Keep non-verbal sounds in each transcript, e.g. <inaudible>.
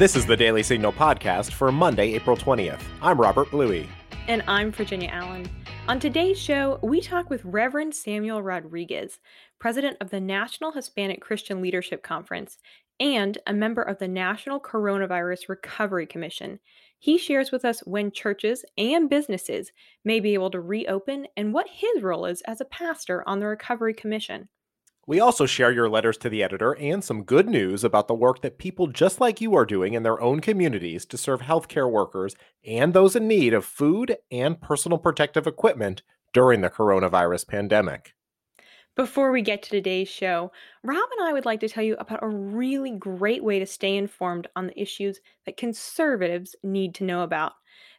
This is the Daily Signal podcast for Monday, April 20th. I'm Robert Bluey. And I'm Virginia Allen. On today's show, we talk with Reverend Samuel Rodriguez, president of the National Hispanic Christian Leadership Conference and a member of the National Coronavirus Recovery Commission. He shares with us when churches and businesses may be able to reopen and what his role is as a pastor on the Recovery Commission. We also share your letters to the editor and some good news about the work that people just like you are doing in their own communities to serve healthcare workers and those in need of food and personal protective equipment during the coronavirus pandemic. Before we get to today's show, Rob and I would like to tell you about a really great way to stay informed on the issues that conservatives need to know about.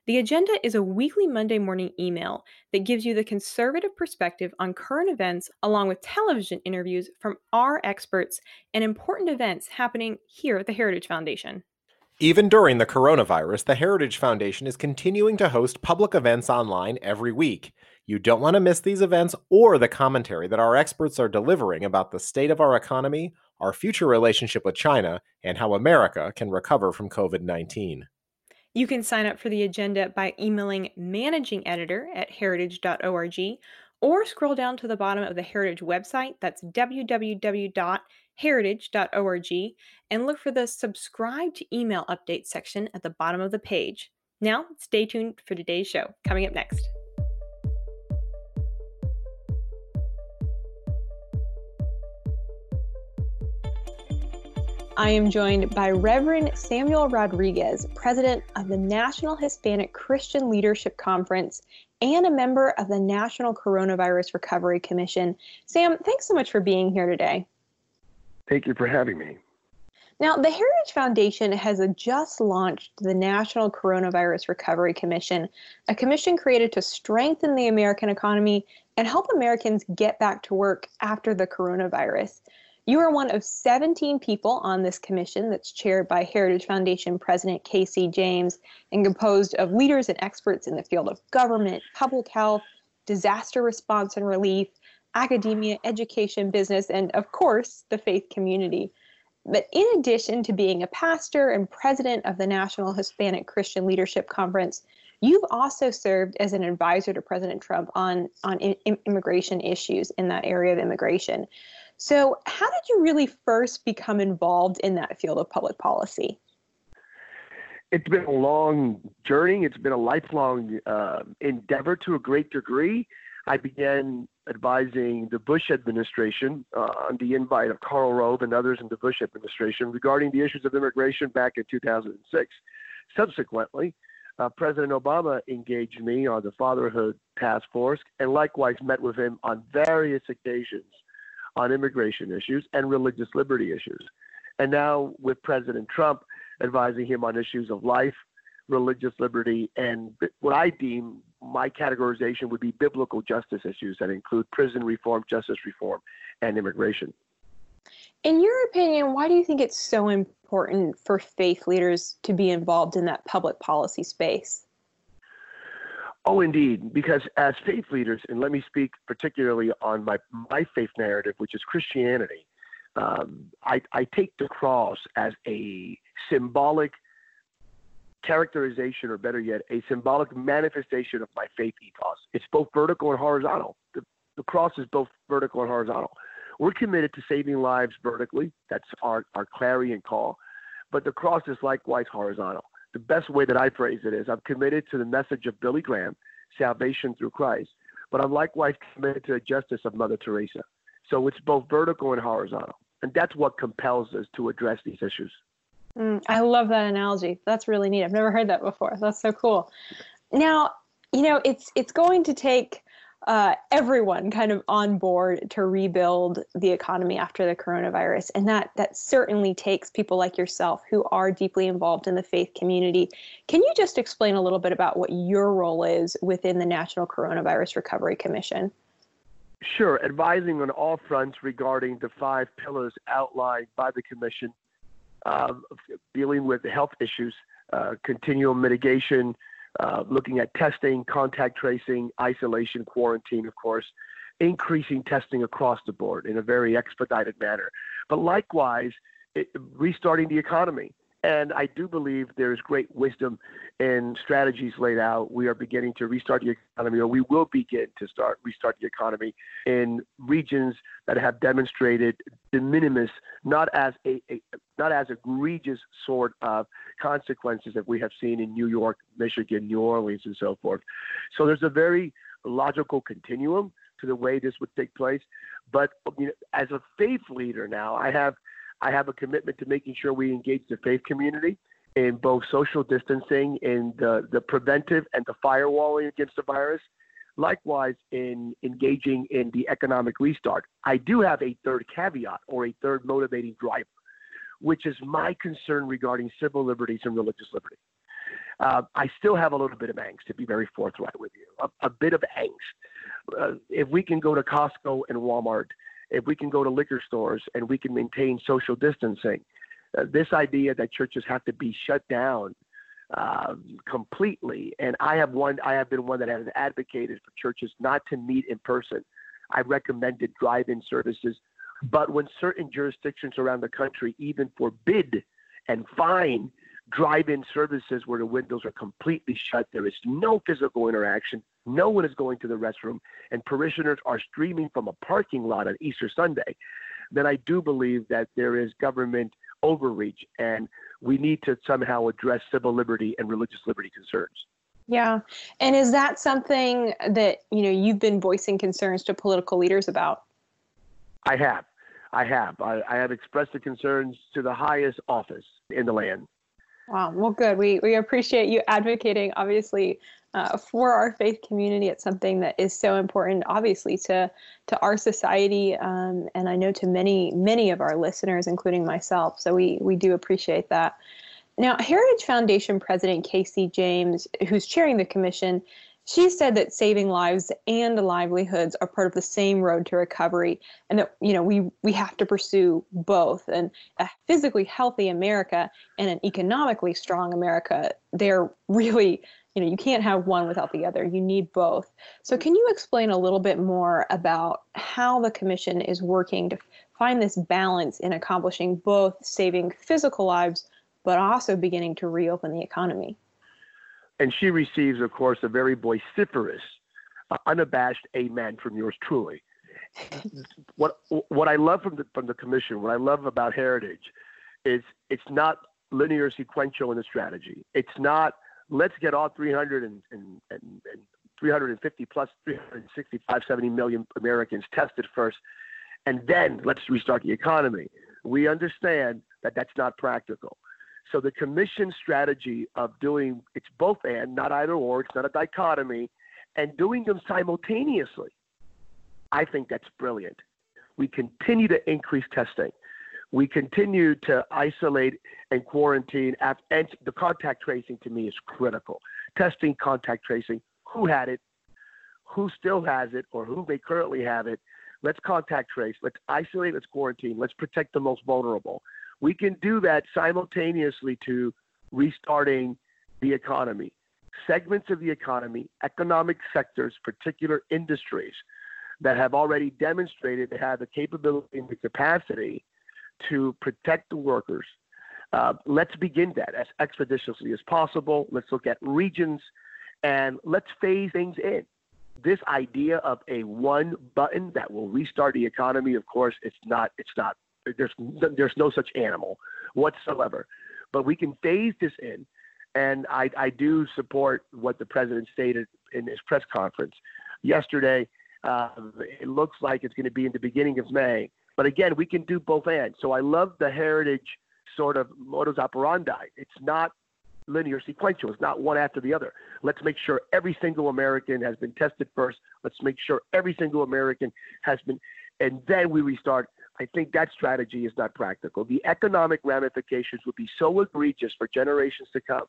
The agenda is a weekly Monday morning email that gives you the conservative perspective on current events, along with television interviews from our experts and important events happening here at the Heritage Foundation. Even during the coronavirus, the Heritage Foundation is continuing to host public events online every week. You don't want to miss these events or the commentary that our experts are delivering about the state of our economy, our future relationship with China, and how America can recover from COVID 19. You can sign up for the agenda by emailing managing editor at heritage.org or scroll down to the bottom of the Heritage website. That's www.heritage.org and look for the subscribe to email update section at the bottom of the page. Now, stay tuned for today's show. Coming up next. I am joined by Reverend Samuel Rodriguez, president of the National Hispanic Christian Leadership Conference and a member of the National Coronavirus Recovery Commission. Sam, thanks so much for being here today. Thank you for having me. Now, the Heritage Foundation has just launched the National Coronavirus Recovery Commission, a commission created to strengthen the American economy and help Americans get back to work after the coronavirus. You are one of 17 people on this commission that's chaired by Heritage Foundation President Kay C. James and composed of leaders and experts in the field of government, public health, disaster response and relief, academia, education, business, and of course, the faith community. But in addition to being a pastor and president of the National Hispanic Christian Leadership Conference, you've also served as an advisor to President Trump on, on immigration issues in that area of immigration. So, how did you really first become involved in that field of public policy? It's been a long journey. It's been a lifelong uh, endeavor to a great degree. I began advising the Bush administration uh, on the invite of Karl Rove and others in the Bush administration regarding the issues of immigration back in 2006. Subsequently, uh, President Obama engaged me on the Fatherhood Task Force and likewise met with him on various occasions on immigration issues and religious liberty issues. And now with President Trump advising him on issues of life, religious liberty, and what I deem my categorization would be biblical justice issues that include prison reform, justice reform, and immigration. In your opinion, why do you think it's so important for faith leaders to be involved in that public policy space? Oh, indeed, because as faith leaders, and let me speak particularly on my my faith narrative, which is Christianity. Um, I, I take the cross as a symbolic characterization, or better yet, a symbolic manifestation of my faith ethos. It's both vertical and horizontal. The, the cross is both vertical and horizontal. We're committed to saving lives vertically. That's our, our clarion call. But the cross is likewise horizontal the best way that I phrase it is I'm committed to the message of Billy Graham, salvation through Christ, but I'm likewise committed to the justice of Mother Teresa. So it's both vertical and horizontal. And that's what compels us to address these issues. Mm, I love that analogy. That's really neat. I've never heard that before. That's so cool. Now, you know, it's it's going to take uh, everyone kind of on board to rebuild the economy after the coronavirus. And that that certainly takes people like yourself who are deeply involved in the faith community. Can you just explain a little bit about what your role is within the national coronavirus recovery commission? Sure. Advising on all fronts regarding the five pillars outlined by the commission um, dealing with health issues uh, continual mitigation uh, looking at testing, contact tracing, isolation, quarantine, of course, increasing testing across the board in a very expedited manner. But likewise, it, restarting the economy And I do believe there is great wisdom in strategies laid out. We are beginning to restart the economy, or we will begin to start restart the economy in regions that have demonstrated de minimis, not as a, a not as egregious sort of consequences that we have seen in New York, Michigan, New Orleans, and so forth. So there's a very logical continuum to the way this would take place. But you know, as a faith leader now, I have I have a commitment to making sure we engage the faith community in both social distancing and the, the preventive and the firewalling against the virus. Likewise, in engaging in the economic restart. I do have a third caveat or a third motivating driver, which is my concern regarding civil liberties and religious liberty. Uh, I still have a little bit of angst, to be very forthright with you, a, a bit of angst. Uh, if we can go to Costco and Walmart if we can go to liquor stores and we can maintain social distancing, uh, this idea that churches have to be shut down uh, completely, and I have one, I have been one that has advocated for churches not to meet in person. I recommended drive-in services, but when certain jurisdictions around the country even forbid and fine drive-in services where the windows are completely shut. There is no physical interaction. No one is going to the restroom, and parishioners are streaming from a parking lot on Easter Sunday. Then I do believe that there is government overreach, and we need to somehow address civil liberty and religious liberty concerns. Yeah, and is that something that you know you've been voicing concerns to political leaders about? I have. I have. I, I have expressed the concerns to the highest office in the land. Wow. Well, good. We we appreciate you advocating, obviously, uh, for our faith community. It's something that is so important, obviously, to to our society, um, and I know to many many of our listeners, including myself. So we we do appreciate that. Now, Heritage Foundation President Kay C. James, who's chairing the commission, she said that saving lives and livelihoods are part of the same road to recovery and that you know we we have to pursue both and a physically healthy america and an economically strong america they're really you know you can't have one without the other you need both so can you explain a little bit more about how the commission is working to find this balance in accomplishing both saving physical lives but also beginning to reopen the economy and she receives, of course, a very vociferous, uh, unabashed amen from yours truly. <laughs> what what I love from the from the commission, what I love about Heritage, is it's not linear sequential in the strategy. It's not let's get all 300 and, and, and, and 350 plus 365, 70 million Americans tested first, and then let's restart the economy. We understand that that's not practical. So the commission strategy of doing it's both and, not either or, it's not a dichotomy, and doing them simultaneously, I think that's brilliant. We continue to increase testing. We continue to isolate and quarantine, and the contact tracing to me is critical. Testing, contact tracing, who had it, who still has it, or who may currently have it. Let's contact trace. Let's isolate. Let's quarantine. Let's protect the most vulnerable. We can do that simultaneously to restarting the economy. Segments of the economy, economic sectors, particular industries that have already demonstrated they have the capability and the capacity to protect the workers. Uh, let's begin that as expeditiously as possible. Let's look at regions and let's phase things in. This idea of a one button that will restart the economy, of course, it's not. It's not there's there's no such animal whatsoever. But we can phase this in, and I, I do support what the president stated in his press conference yesterday. Uh, it looks like it's going to be in the beginning of May. But again, we can do both and. So I love the heritage sort of modus operandi. It's not linear sequential. It's not one after the other. Let's make sure every single American has been tested first. Let's make sure every single American has been, and then we restart I think that strategy is not practical. The economic ramifications would be so egregious for generations to come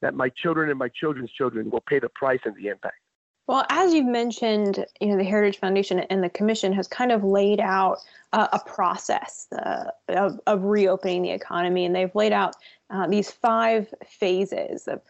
that my children and my children's children will pay the price and the impact. Well, as you've mentioned, you know the Heritage Foundation and the Commission has kind of laid out uh, a process uh, of, of reopening the economy, and they've laid out uh, these five phases of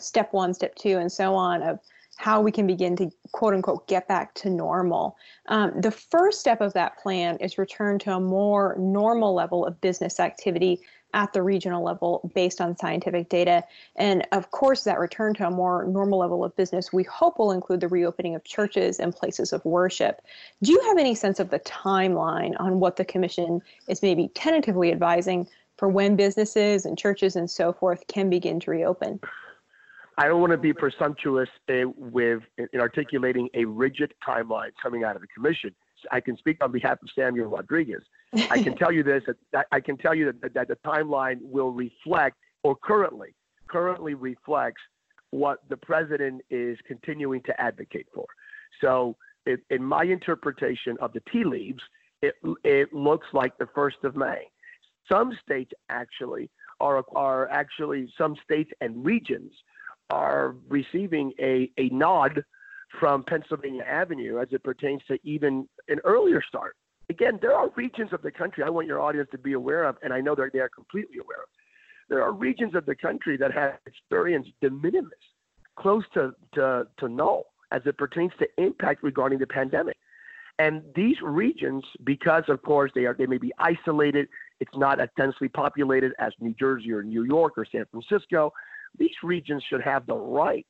step one, step two, and so on of how we can begin to quote unquote get back to normal. Um, the first step of that plan is return to a more normal level of business activity at the regional level based on scientific data. And of course, that return to a more normal level of business we hope will include the reopening of churches and places of worship. Do you have any sense of the timeline on what the Commission is maybe tentatively advising for when businesses and churches and so forth can begin to reopen? I don't want to be presumptuous uh, with in articulating a rigid timeline coming out of the commission. I can speak on behalf of Samuel Rodriguez. I can tell you this: I can tell you that, that the timeline will reflect, or currently, currently reflects what the president is continuing to advocate for. So, it, in my interpretation of the tea leaves, it it looks like the first of May. Some states actually are are actually some states and regions are receiving a, a nod from Pennsylvania Avenue as it pertains to even an earlier start. Again, there are regions of the country I want your audience to be aware of, and I know they are completely aware of. There are regions of the country that have experienced de minimis, close to, to, to null, as it pertains to impact regarding the pandemic. And these regions, because of course they are, they may be isolated. It's not as densely populated as New Jersey or New York or San Francisco. These regions should have the right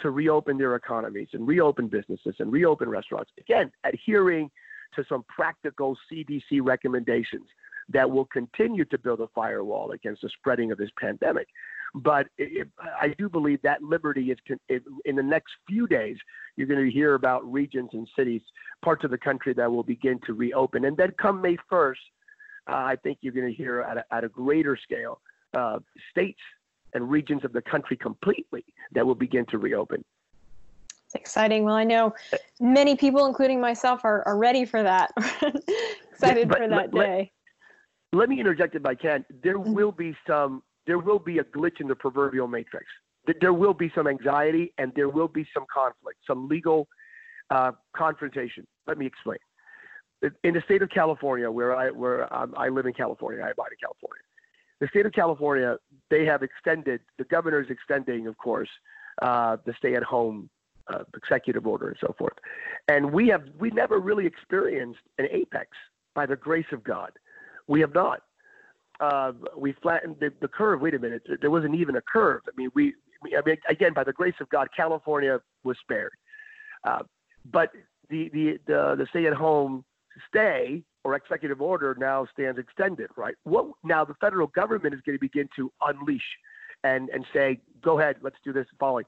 to reopen their economies and reopen businesses and reopen restaurants. Again, adhering to some practical CDC recommendations that will continue to build a firewall against the spreading of this pandemic. But it, I do believe that liberty is in the next few days. You're going to hear about regions and cities, parts of the country that will begin to reopen, and then come May 1st, uh, I think you're going to hear at a, at a greater scale uh, states and regions of the country completely that will begin to reopen. It's exciting. Well, I know many people, including myself, are, are ready for that. <laughs> Excited yeah, for that let, day. Let, let, me interject if I can. There mm-hmm. will be some. There will be a glitch in the proverbial matrix. There will be some anxiety and there will be some conflict, some legal uh, confrontation. Let me explain. In the state of California, where I where um, I live in California, I abide in California the state of California, they have extended, the governor is extending, of course, uh, the stay at home uh, executive order and so forth. And we have, we never really experienced an apex by the grace of God. We have not. Uh, we flattened the, the, curve. Wait a minute, there wasn't even a curve. I mean, we, I mean, again, by the grace of God, California was spared. Uh, but the, the, the, the stay at home stay or executive order now stands extended, right? What now the federal government is going to begin to unleash and and say, go ahead, let's do this following.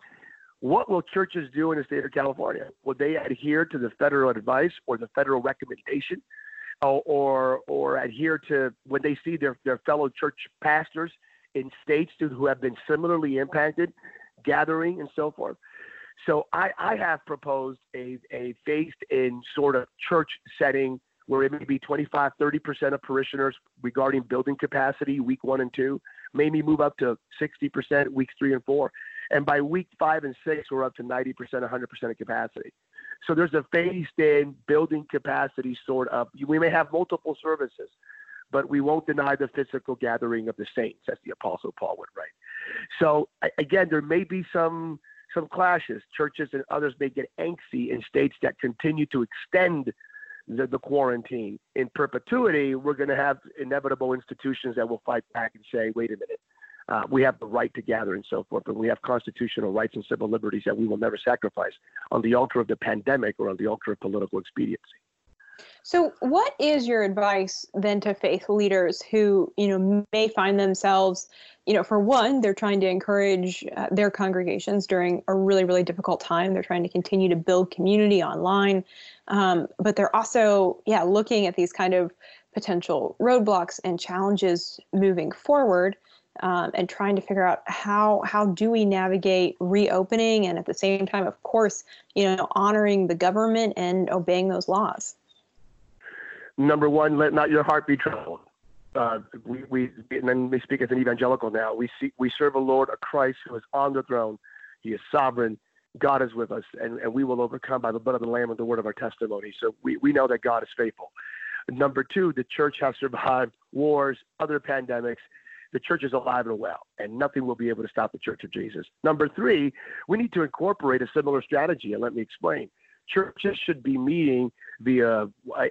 What will churches do in the state of California? Will they adhere to the federal advice or the federal recommendation, or or, or adhere to when they see their their fellow church pastors in states who have been similarly impacted, gathering and so forth? So I, I have proposed a, a phased in sort of church setting where it may be 25, 30% of parishioners regarding building capacity week one and two, maybe move up to 60% weeks three and four. And by week five and six, we're up to 90%, 100% of capacity. So there's a phased in building capacity sort of. We may have multiple services, but we won't deny the physical gathering of the saints, as the Apostle Paul would write. So again, there may be some some clashes. Churches and others may get angsty in states that continue to extend the, the quarantine. In perpetuity, we're going to have inevitable institutions that will fight back and say, wait a minute, uh, we have the right to gather and so forth, and we have constitutional rights and civil liberties that we will never sacrifice on the altar of the pandemic or on the altar of political expediency. So, what is your advice then to faith leaders who, you know, may find themselves, you know, for one, they're trying to encourage uh, their congregations during a really, really difficult time. They're trying to continue to build community online, um, but they're also, yeah, looking at these kind of potential roadblocks and challenges moving forward. Um, and trying to figure out how how do we navigate reopening and at the same time of course you know honoring the government and obeying those laws Number one, let not your heart be troubled. Uh, we, we, and then we speak as an evangelical now. We see, we serve a Lord, a Christ who is on the throne. He is sovereign. God is with us, and, and we will overcome by the blood of the Lamb and the word of our testimony. So we, we know that God is faithful. Number two, the church has survived wars, other pandemics. The church is alive and well, and nothing will be able to stop the Church of Jesus. Number three, we need to incorporate a similar strategy, and let me explain. Churches should be meeting via a,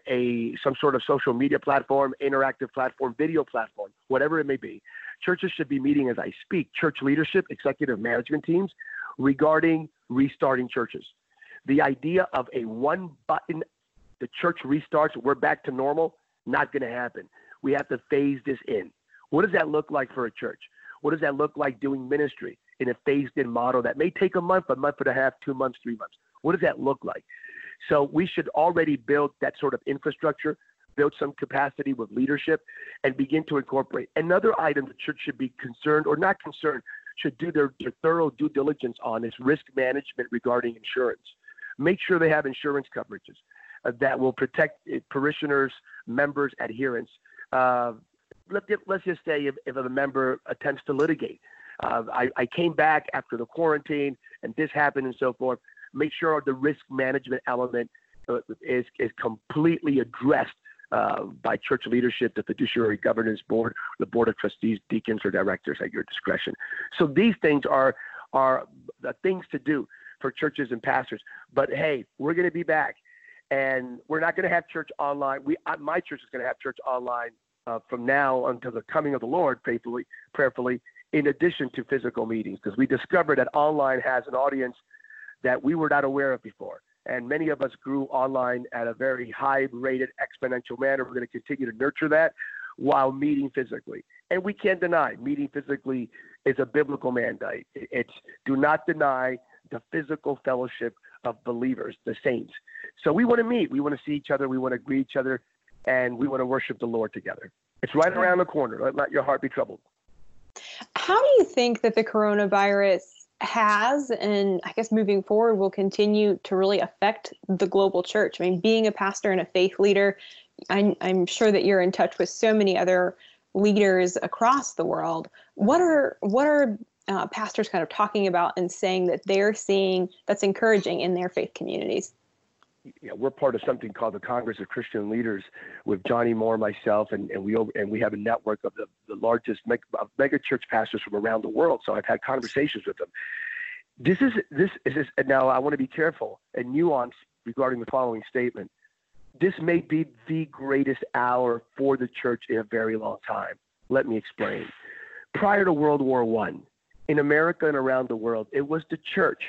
a some sort of social media platform, interactive platform, video platform, whatever it may be. Churches should be meeting as I speak. Church leadership, executive management teams, regarding restarting churches. The idea of a one button, the church restarts, we're back to normal, not going to happen. We have to phase this in. What does that look like for a church? What does that look like doing ministry in a phased in model that may take a month, a month and a half, two months, three months? What does that look like? So we should already build that sort of infrastructure, build some capacity with leadership, and begin to incorporate. Another item the church should be concerned or not concerned, should do their, their thorough due diligence on is risk management regarding insurance. Make sure they have insurance coverages uh, that will protect uh, parishioners, members, adherents. Uh, let, us just say if, if a member attempts to litigate. Uh, I, I came back after the quarantine and this happened and so forth. Make sure the risk management element uh, is, is completely addressed uh, by church leadership, the fiduciary governance board, the board of trustees, deacons, or directors at your discretion. So these things are are the things to do for churches and pastors. But hey, we're going to be back, and we're not going to have church online. We my church is going to have church online uh, from now until the coming of the Lord, faithfully, prayerfully, in addition to physical meetings, because we discovered that online has an audience that we were not aware of before. And many of us grew online at a very high rated exponential manner. We're going to continue to nurture that while meeting physically. And we can't deny meeting physically is a biblical mandate. It's do not deny the physical fellowship of believers, the saints. So we want to meet. We want to see each other. We want to greet each other and we want to worship the Lord together. It's right around the corner. Let not your heart be troubled. How do you think that the coronavirus has and I guess moving forward will continue to really affect the global church? I mean, being a pastor and a faith leader, I'm, I'm sure that you're in touch with so many other leaders across the world. What are what are uh, pastors kind of talking about and saying that they're seeing that's encouraging in their faith communities? You know, we're part of something called the Congress of Christian Leaders with Johnny Moore, myself, and, and we and we have a network of the, the largest mega, mega church pastors from around the world. So I've had conversations with them. This is this is this, now I want to be careful and nuance regarding the following statement. This may be the greatest hour for the church in a very long time. Let me explain. Prior to World War One, in America and around the world, it was the church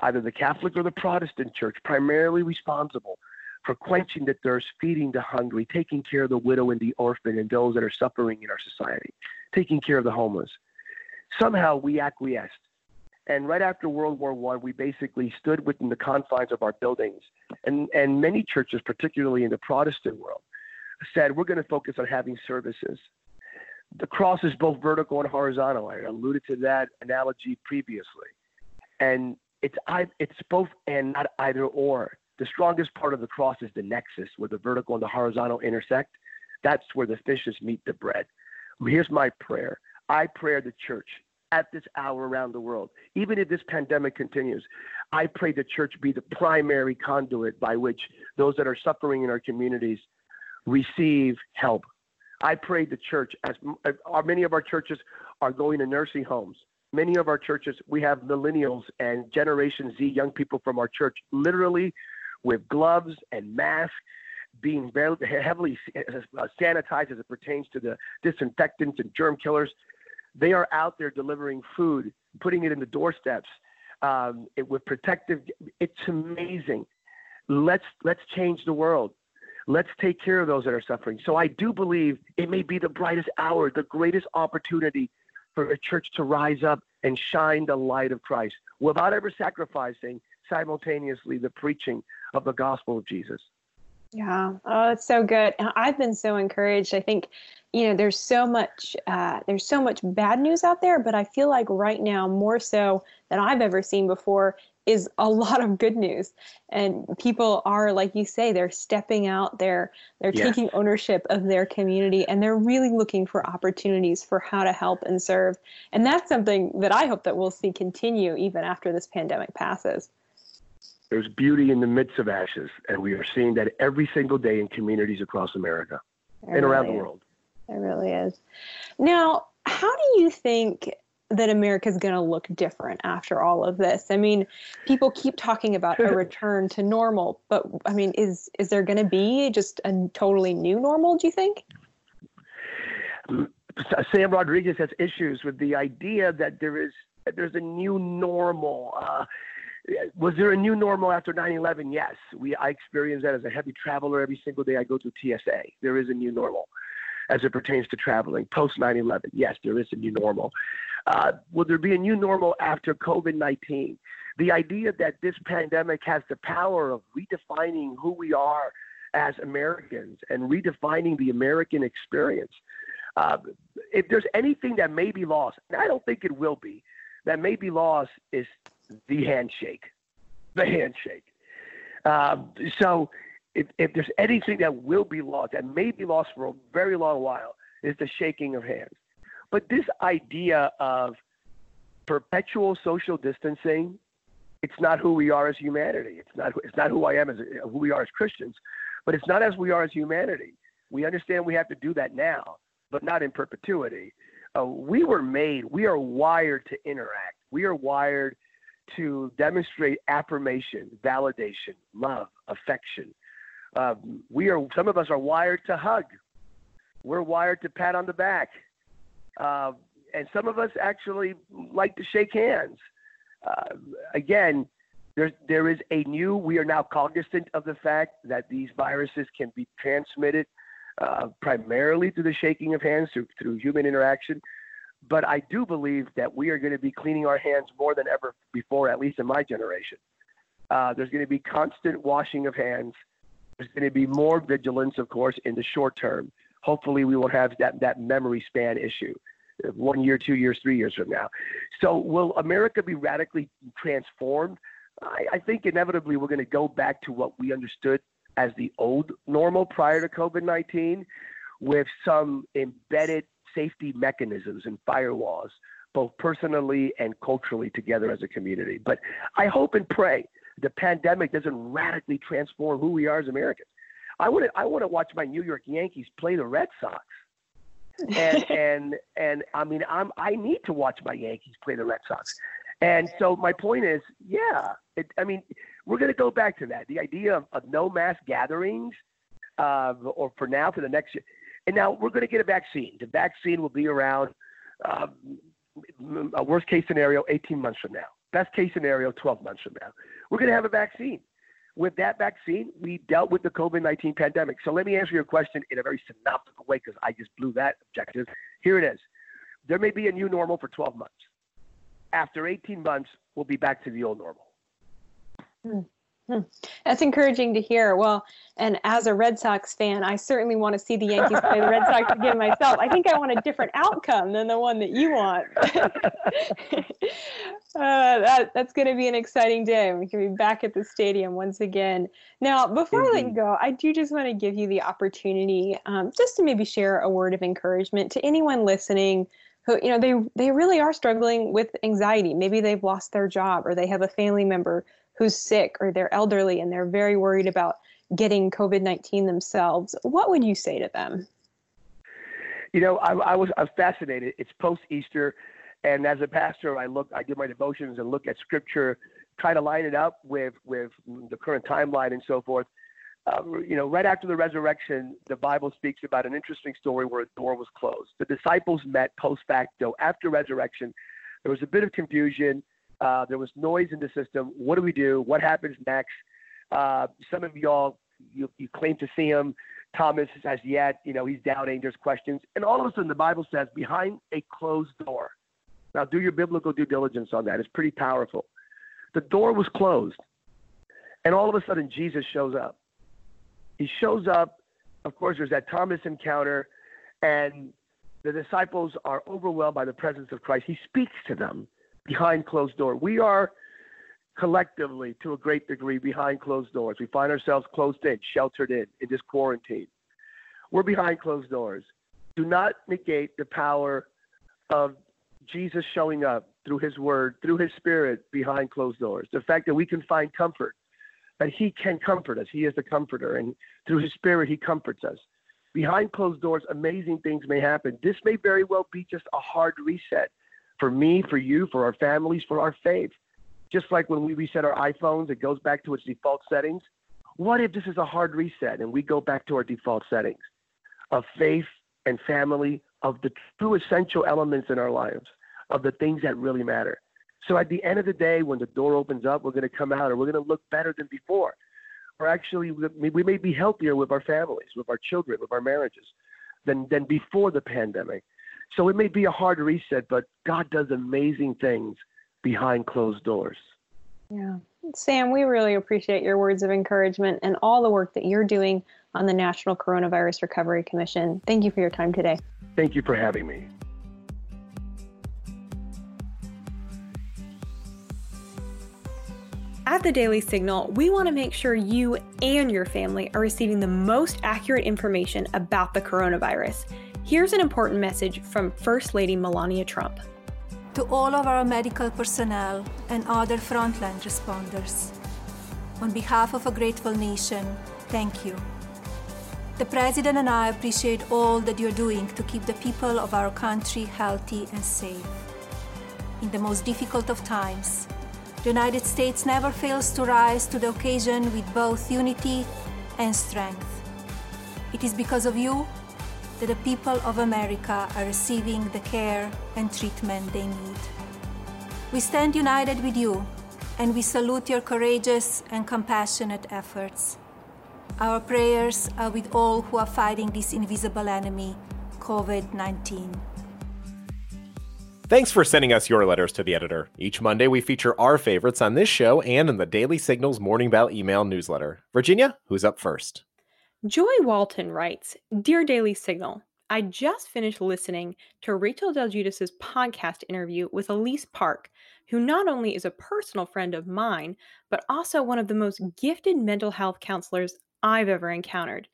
either the Catholic or the Protestant church, primarily responsible for quenching the thirst, feeding the hungry, taking care of the widow and the orphan and those that are suffering in our society, taking care of the homeless. Somehow we acquiesced. And right after World War One, we basically stood within the confines of our buildings. And, and many churches, particularly in the Protestant world, said, we're going to focus on having services. The cross is both vertical and horizontal. I alluded to that analogy previously. And it's it's both and not either or. The strongest part of the cross is the nexus where the vertical and the horizontal intersect. That's where the fishes meet the bread. Here's my prayer. I pray the church at this hour around the world, even if this pandemic continues, I pray the church be the primary conduit by which those that are suffering in our communities receive help. I pray the church, as uh, many of our churches are going to nursing homes, many of our churches, we have millennials and Generation Z young people from our church literally with gloves and masks being heavily uh, sanitized as it pertains to the disinfectants and germ killers. They are out there delivering food, putting it in the doorsteps um, it, with protective. It's amazing. Let's let's change the world. Let's take care of those that are suffering. So I do believe it may be the brightest hour, the greatest opportunity for a church to rise up and shine the light of Christ without ever sacrificing simultaneously the preaching of the gospel of Jesus. Yeah, oh, it's so good. I've been so encouraged. I think, you know, there's so much, uh, there's so much bad news out there, but I feel like right now more so than I've ever seen before is a lot of good news. And people are like you say they're stepping out they're they're yes. taking ownership of their community and they're really looking for opportunities for how to help and serve. And that's something that i hope that we'll see continue even after this pandemic passes. There's beauty in the midst of ashes and we are seeing that every single day in communities across america there and really around is. the world. It really is. Now how do you think that America is going to look different after all of this? I mean, people keep talking about a return to normal, but I mean, is is there going to be just a totally new normal? Do you think? Sam Rodriguez has issues with the idea that there is that there's a new normal. Uh, was there a new normal after 9/11? Yes, we I experienced that as a heavy traveler every single day I go to TSA. There is a new normal as it pertains to traveling post 9/11. Yes, there is a new normal. Uh, will there be a new normal after COVID-19? The idea that this pandemic has the power of redefining who we are as Americans and redefining the American experience. Uh, if there's anything that may be lost, and I don't think it will be, that may be lost is the handshake. The handshake. Um, so if, if there's anything that will be lost, that may be lost for a very long while, is the shaking of hands. But this idea of perpetual social distancing, it's not who we are as humanity. It's not, it's not who I am as who we are as Christians, but it's not as we are as humanity. We understand we have to do that now, but not in perpetuity. Uh, we were made, we are wired to interact. We are wired to demonstrate affirmation, validation, love, affection. Um, we are some of us are wired to hug. We're wired to pat on the back, uh, and some of us actually like to shake hands. Uh, again, there there is a new. We are now cognizant of the fact that these viruses can be transmitted uh, primarily through the shaking of hands, through through human interaction. But I do believe that we are going to be cleaning our hands more than ever before, at least in my generation. Uh, there's going to be constant washing of hands. There's going to be more vigilance, of course, in the short term. Hopefully, we won't have that, that memory span issue one year, two years, three years from now. So, will America be radically transformed? I, I think inevitably we're going to go back to what we understood as the old normal prior to COVID 19 with some embedded safety mechanisms and firewalls, both personally and culturally together as a community. But I hope and pray the pandemic doesn't radically transform who we are as Americans. I want to I want to watch my New York Yankees play the Red Sox. and <laughs> and and I mean I'm I need to watch my Yankees play the Red Sox. And so my point is, yeah, it, I mean, we're going to go back to that. The idea of, of no mass gatherings, uh, or for now, for the next year, and now we're going to get a vaccine. The vaccine will be around, a worst case scenario, 18 months from now. Best case scenario, 12 months from now. We're going to have a vaccine. With that vaccine, we dealt with the COVID 19 pandemic. So let me answer your question in a very synoptical way because I just blew that objective. Here it is. There may be a new normal for 12 months. After 18 months, we'll be back to the old normal. Hmm. Hmm. That's encouraging to hear. Well, and as a Red Sox fan, I certainly want to see the Yankees play the Red Sox again myself. I think I want a different outcome than the one that you want. <laughs> uh, that, that's going to be an exciting day. We can be back at the stadium once again. Now, before mm-hmm. I let you go, I do just want to give you the opportunity um, just to maybe share a word of encouragement to anyone listening who you know they they really are struggling with anxiety maybe they've lost their job or they have a family member who's sick or they're elderly and they're very worried about getting COVID 19 themselves, what would you say to them? You know, I, I was I was fascinated. It's post Easter, and as a pastor, I look, I do my devotions and look at Scripture, try to line it up with with the current timeline and so forth. Um, you know, right after the resurrection, the Bible speaks about an interesting story where a door was closed. The disciples met post facto after resurrection. There was a bit of confusion. Uh, there was noise in the system. What do we do? What happens next? Uh, some of y'all, you, you claim to see him. Thomas has yet, you know, he's doubting. There's questions. And all of a sudden, the Bible says, behind a closed door. Now, do your biblical due diligence on that. It's pretty powerful. The door was closed. And all of a sudden, Jesus shows up. He shows up. Of course, there's that Thomas encounter. And the disciples are overwhelmed by the presence of Christ. He speaks to them behind closed doors. We are collectively, to a great degree, behind closed doors. We find ourselves closed in, sheltered in, in this quarantine. We're behind closed doors. Do not negate the power of Jesus showing up through his word, through his spirit behind closed doors. The fact that we can find comfort, that he can comfort us. He is the comforter, and through his spirit, he comforts us. behind closed doors, amazing things may happen. This may very well be just a hard reset for me, for you, for our families, for our faith. Just like when we reset our iPhones, it goes back to its default settings. What if this is a hard reset and we go back to our default settings of faith and family, of the true essential elements in our lives, of the things that really matter? So at the end of the day, when the door opens up, we're going to come out and we're going to look better than before. Or actually, we may be healthier with our families, with our children, with our marriages than, than before the pandemic. So it may be a hard reset, but God does amazing things behind closed doors. Yeah. Sam, we really appreciate your words of encouragement and all the work that you're doing on the National Coronavirus Recovery Commission. Thank you for your time today. Thank you for having me. At the Daily Signal, we want to make sure you and your family are receiving the most accurate information about the coronavirus. Here's an important message from First Lady Melania Trump. To all of our medical personnel and other frontline responders, on behalf of a grateful nation, thank you. The President and I appreciate all that you're doing to keep the people of our country healthy and safe. In the most difficult of times, the United States never fails to rise to the occasion with both unity and strength. It is because of you that the people of America are receiving the care and treatment they need. We stand united with you and we salute your courageous and compassionate efforts. Our prayers are with all who are fighting this invisible enemy, COVID 19. Thanks for sending us your letters to the editor. Each Monday, we feature our favorites on this show and in the Daily Signals Morning Bell email newsletter. Virginia, who's up first? Joy Walton writes Dear Daily Signal, I just finished listening to Rachel Del Guidice's podcast interview with Elise Park, who not only is a personal friend of mine, but also one of the most gifted mental health counselors I've ever encountered.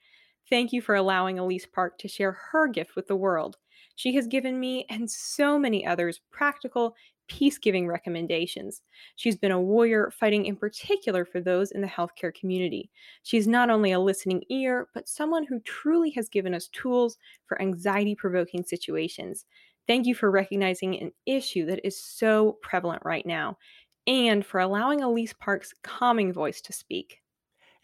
Thank you for allowing Elise Park to share her gift with the world. She has given me and so many others practical, peace giving recommendations. She's been a warrior fighting in particular for those in the healthcare community. She's not only a listening ear, but someone who truly has given us tools for anxiety provoking situations. Thank you for recognizing an issue that is so prevalent right now and for allowing Elise Park's calming voice to speak.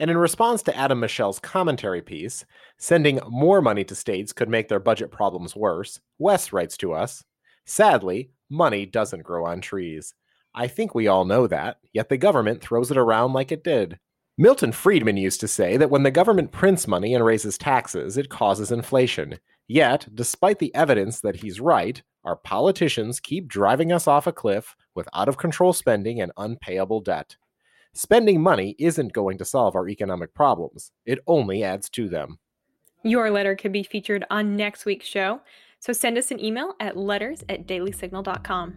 And in response to Adam Michel's commentary piece, sending more money to states could make their budget problems worse, Wes writes to us Sadly, money doesn't grow on trees. I think we all know that, yet the government throws it around like it did. Milton Friedman used to say that when the government prints money and raises taxes, it causes inflation. Yet, despite the evidence that he's right, our politicians keep driving us off a cliff with out of control spending and unpayable debt. Spending money isn't going to solve our economic problems, it only adds to them. Your letter could be featured on next week's show, so send us an email at letters at dailysignal.com.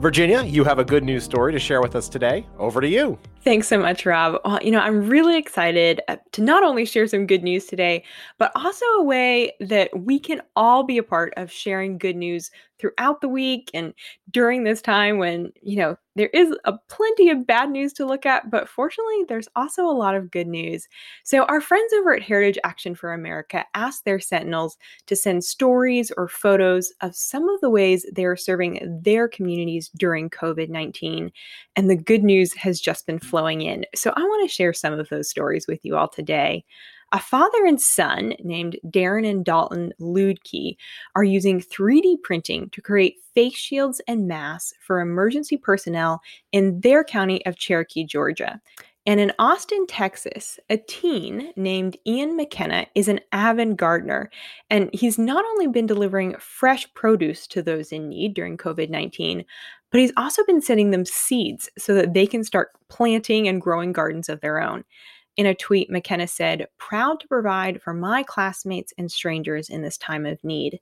Virginia, you have a good news story to share with us today. Over to you. Thanks so much, Rob. Well, you know, I'm really excited uh, to not only share some good news today, but also a way that we can all be a part of sharing good news throughout the week and during this time when, you know, there is a plenty of bad news to look at, but fortunately, there's also a lot of good news. So, our friends over at Heritage Action for America asked their Sentinels to send stories or photos of some of the ways they are serving their communities during COVID 19. And the good news has just been flowing in. So, I want to share some of those stories with you all today. A father and son named Darren and Dalton Ludke are using 3D printing to create face shields and masks for emergency personnel in their county of Cherokee, Georgia. And in Austin, Texas, a teen named Ian McKenna is an avid gardener. And he's not only been delivering fresh produce to those in need during COVID 19, but he's also been sending them seeds so that they can start planting and growing gardens of their own. In a tweet, McKenna said, Proud to provide for my classmates and strangers in this time of need.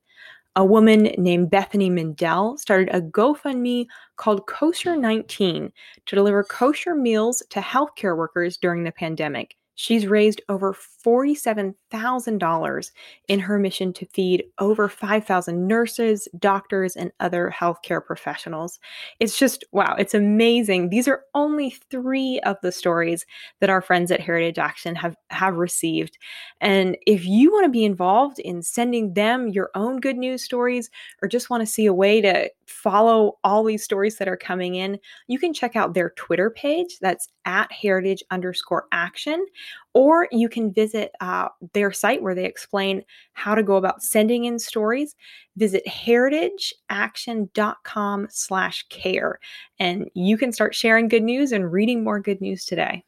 A woman named Bethany Mandel started a GoFundMe called Kosher 19 to deliver kosher meals to healthcare workers during the pandemic. She's raised over $47,000 in her mission to feed over 5,000 nurses, doctors, and other healthcare professionals. It's just, wow, it's amazing. These are only three of the stories that our friends at Heritage Action have, have received. And if you want to be involved in sending them your own good news stories or just want to see a way to follow all these stories that are coming in, you can check out their Twitter page. That's at heritage underscore action. Or you can visit uh, their site where they explain how to go about sending in stories. Visit heritageaction.com slash care. And you can start sharing good news and reading more good news today.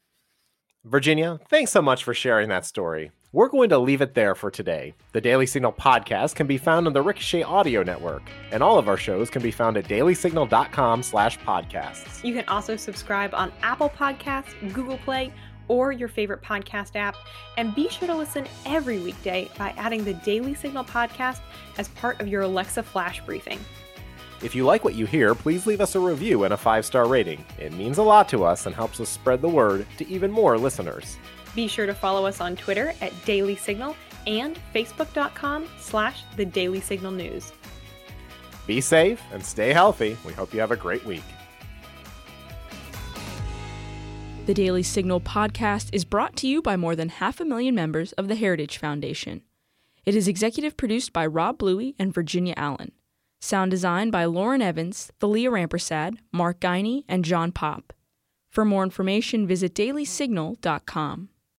Virginia, thanks so much for sharing that story. We're going to leave it there for today. The Daily Signal podcast can be found on the Ricochet Audio Network, and all of our shows can be found at dailysignal.com slash podcasts. You can also subscribe on Apple Podcasts, Google Play, or your favorite podcast app. And be sure to listen every weekday by adding the Daily Signal podcast as part of your Alexa flash briefing. If you like what you hear, please leave us a review and a five star rating. It means a lot to us and helps us spread the word to even more listeners. Be sure to follow us on Twitter at Daily Signal and Facebook.com slash The Daily Signal News. Be safe and stay healthy. We hope you have a great week. The Daily Signal podcast is brought to you by more than half a million members of the Heritage Foundation. It is executive produced by Rob Bluey and Virginia Allen. Sound design by Lauren Evans, Thalia Rampersad, Mark Geiney, and John Popp. For more information, visit dailysignal.com.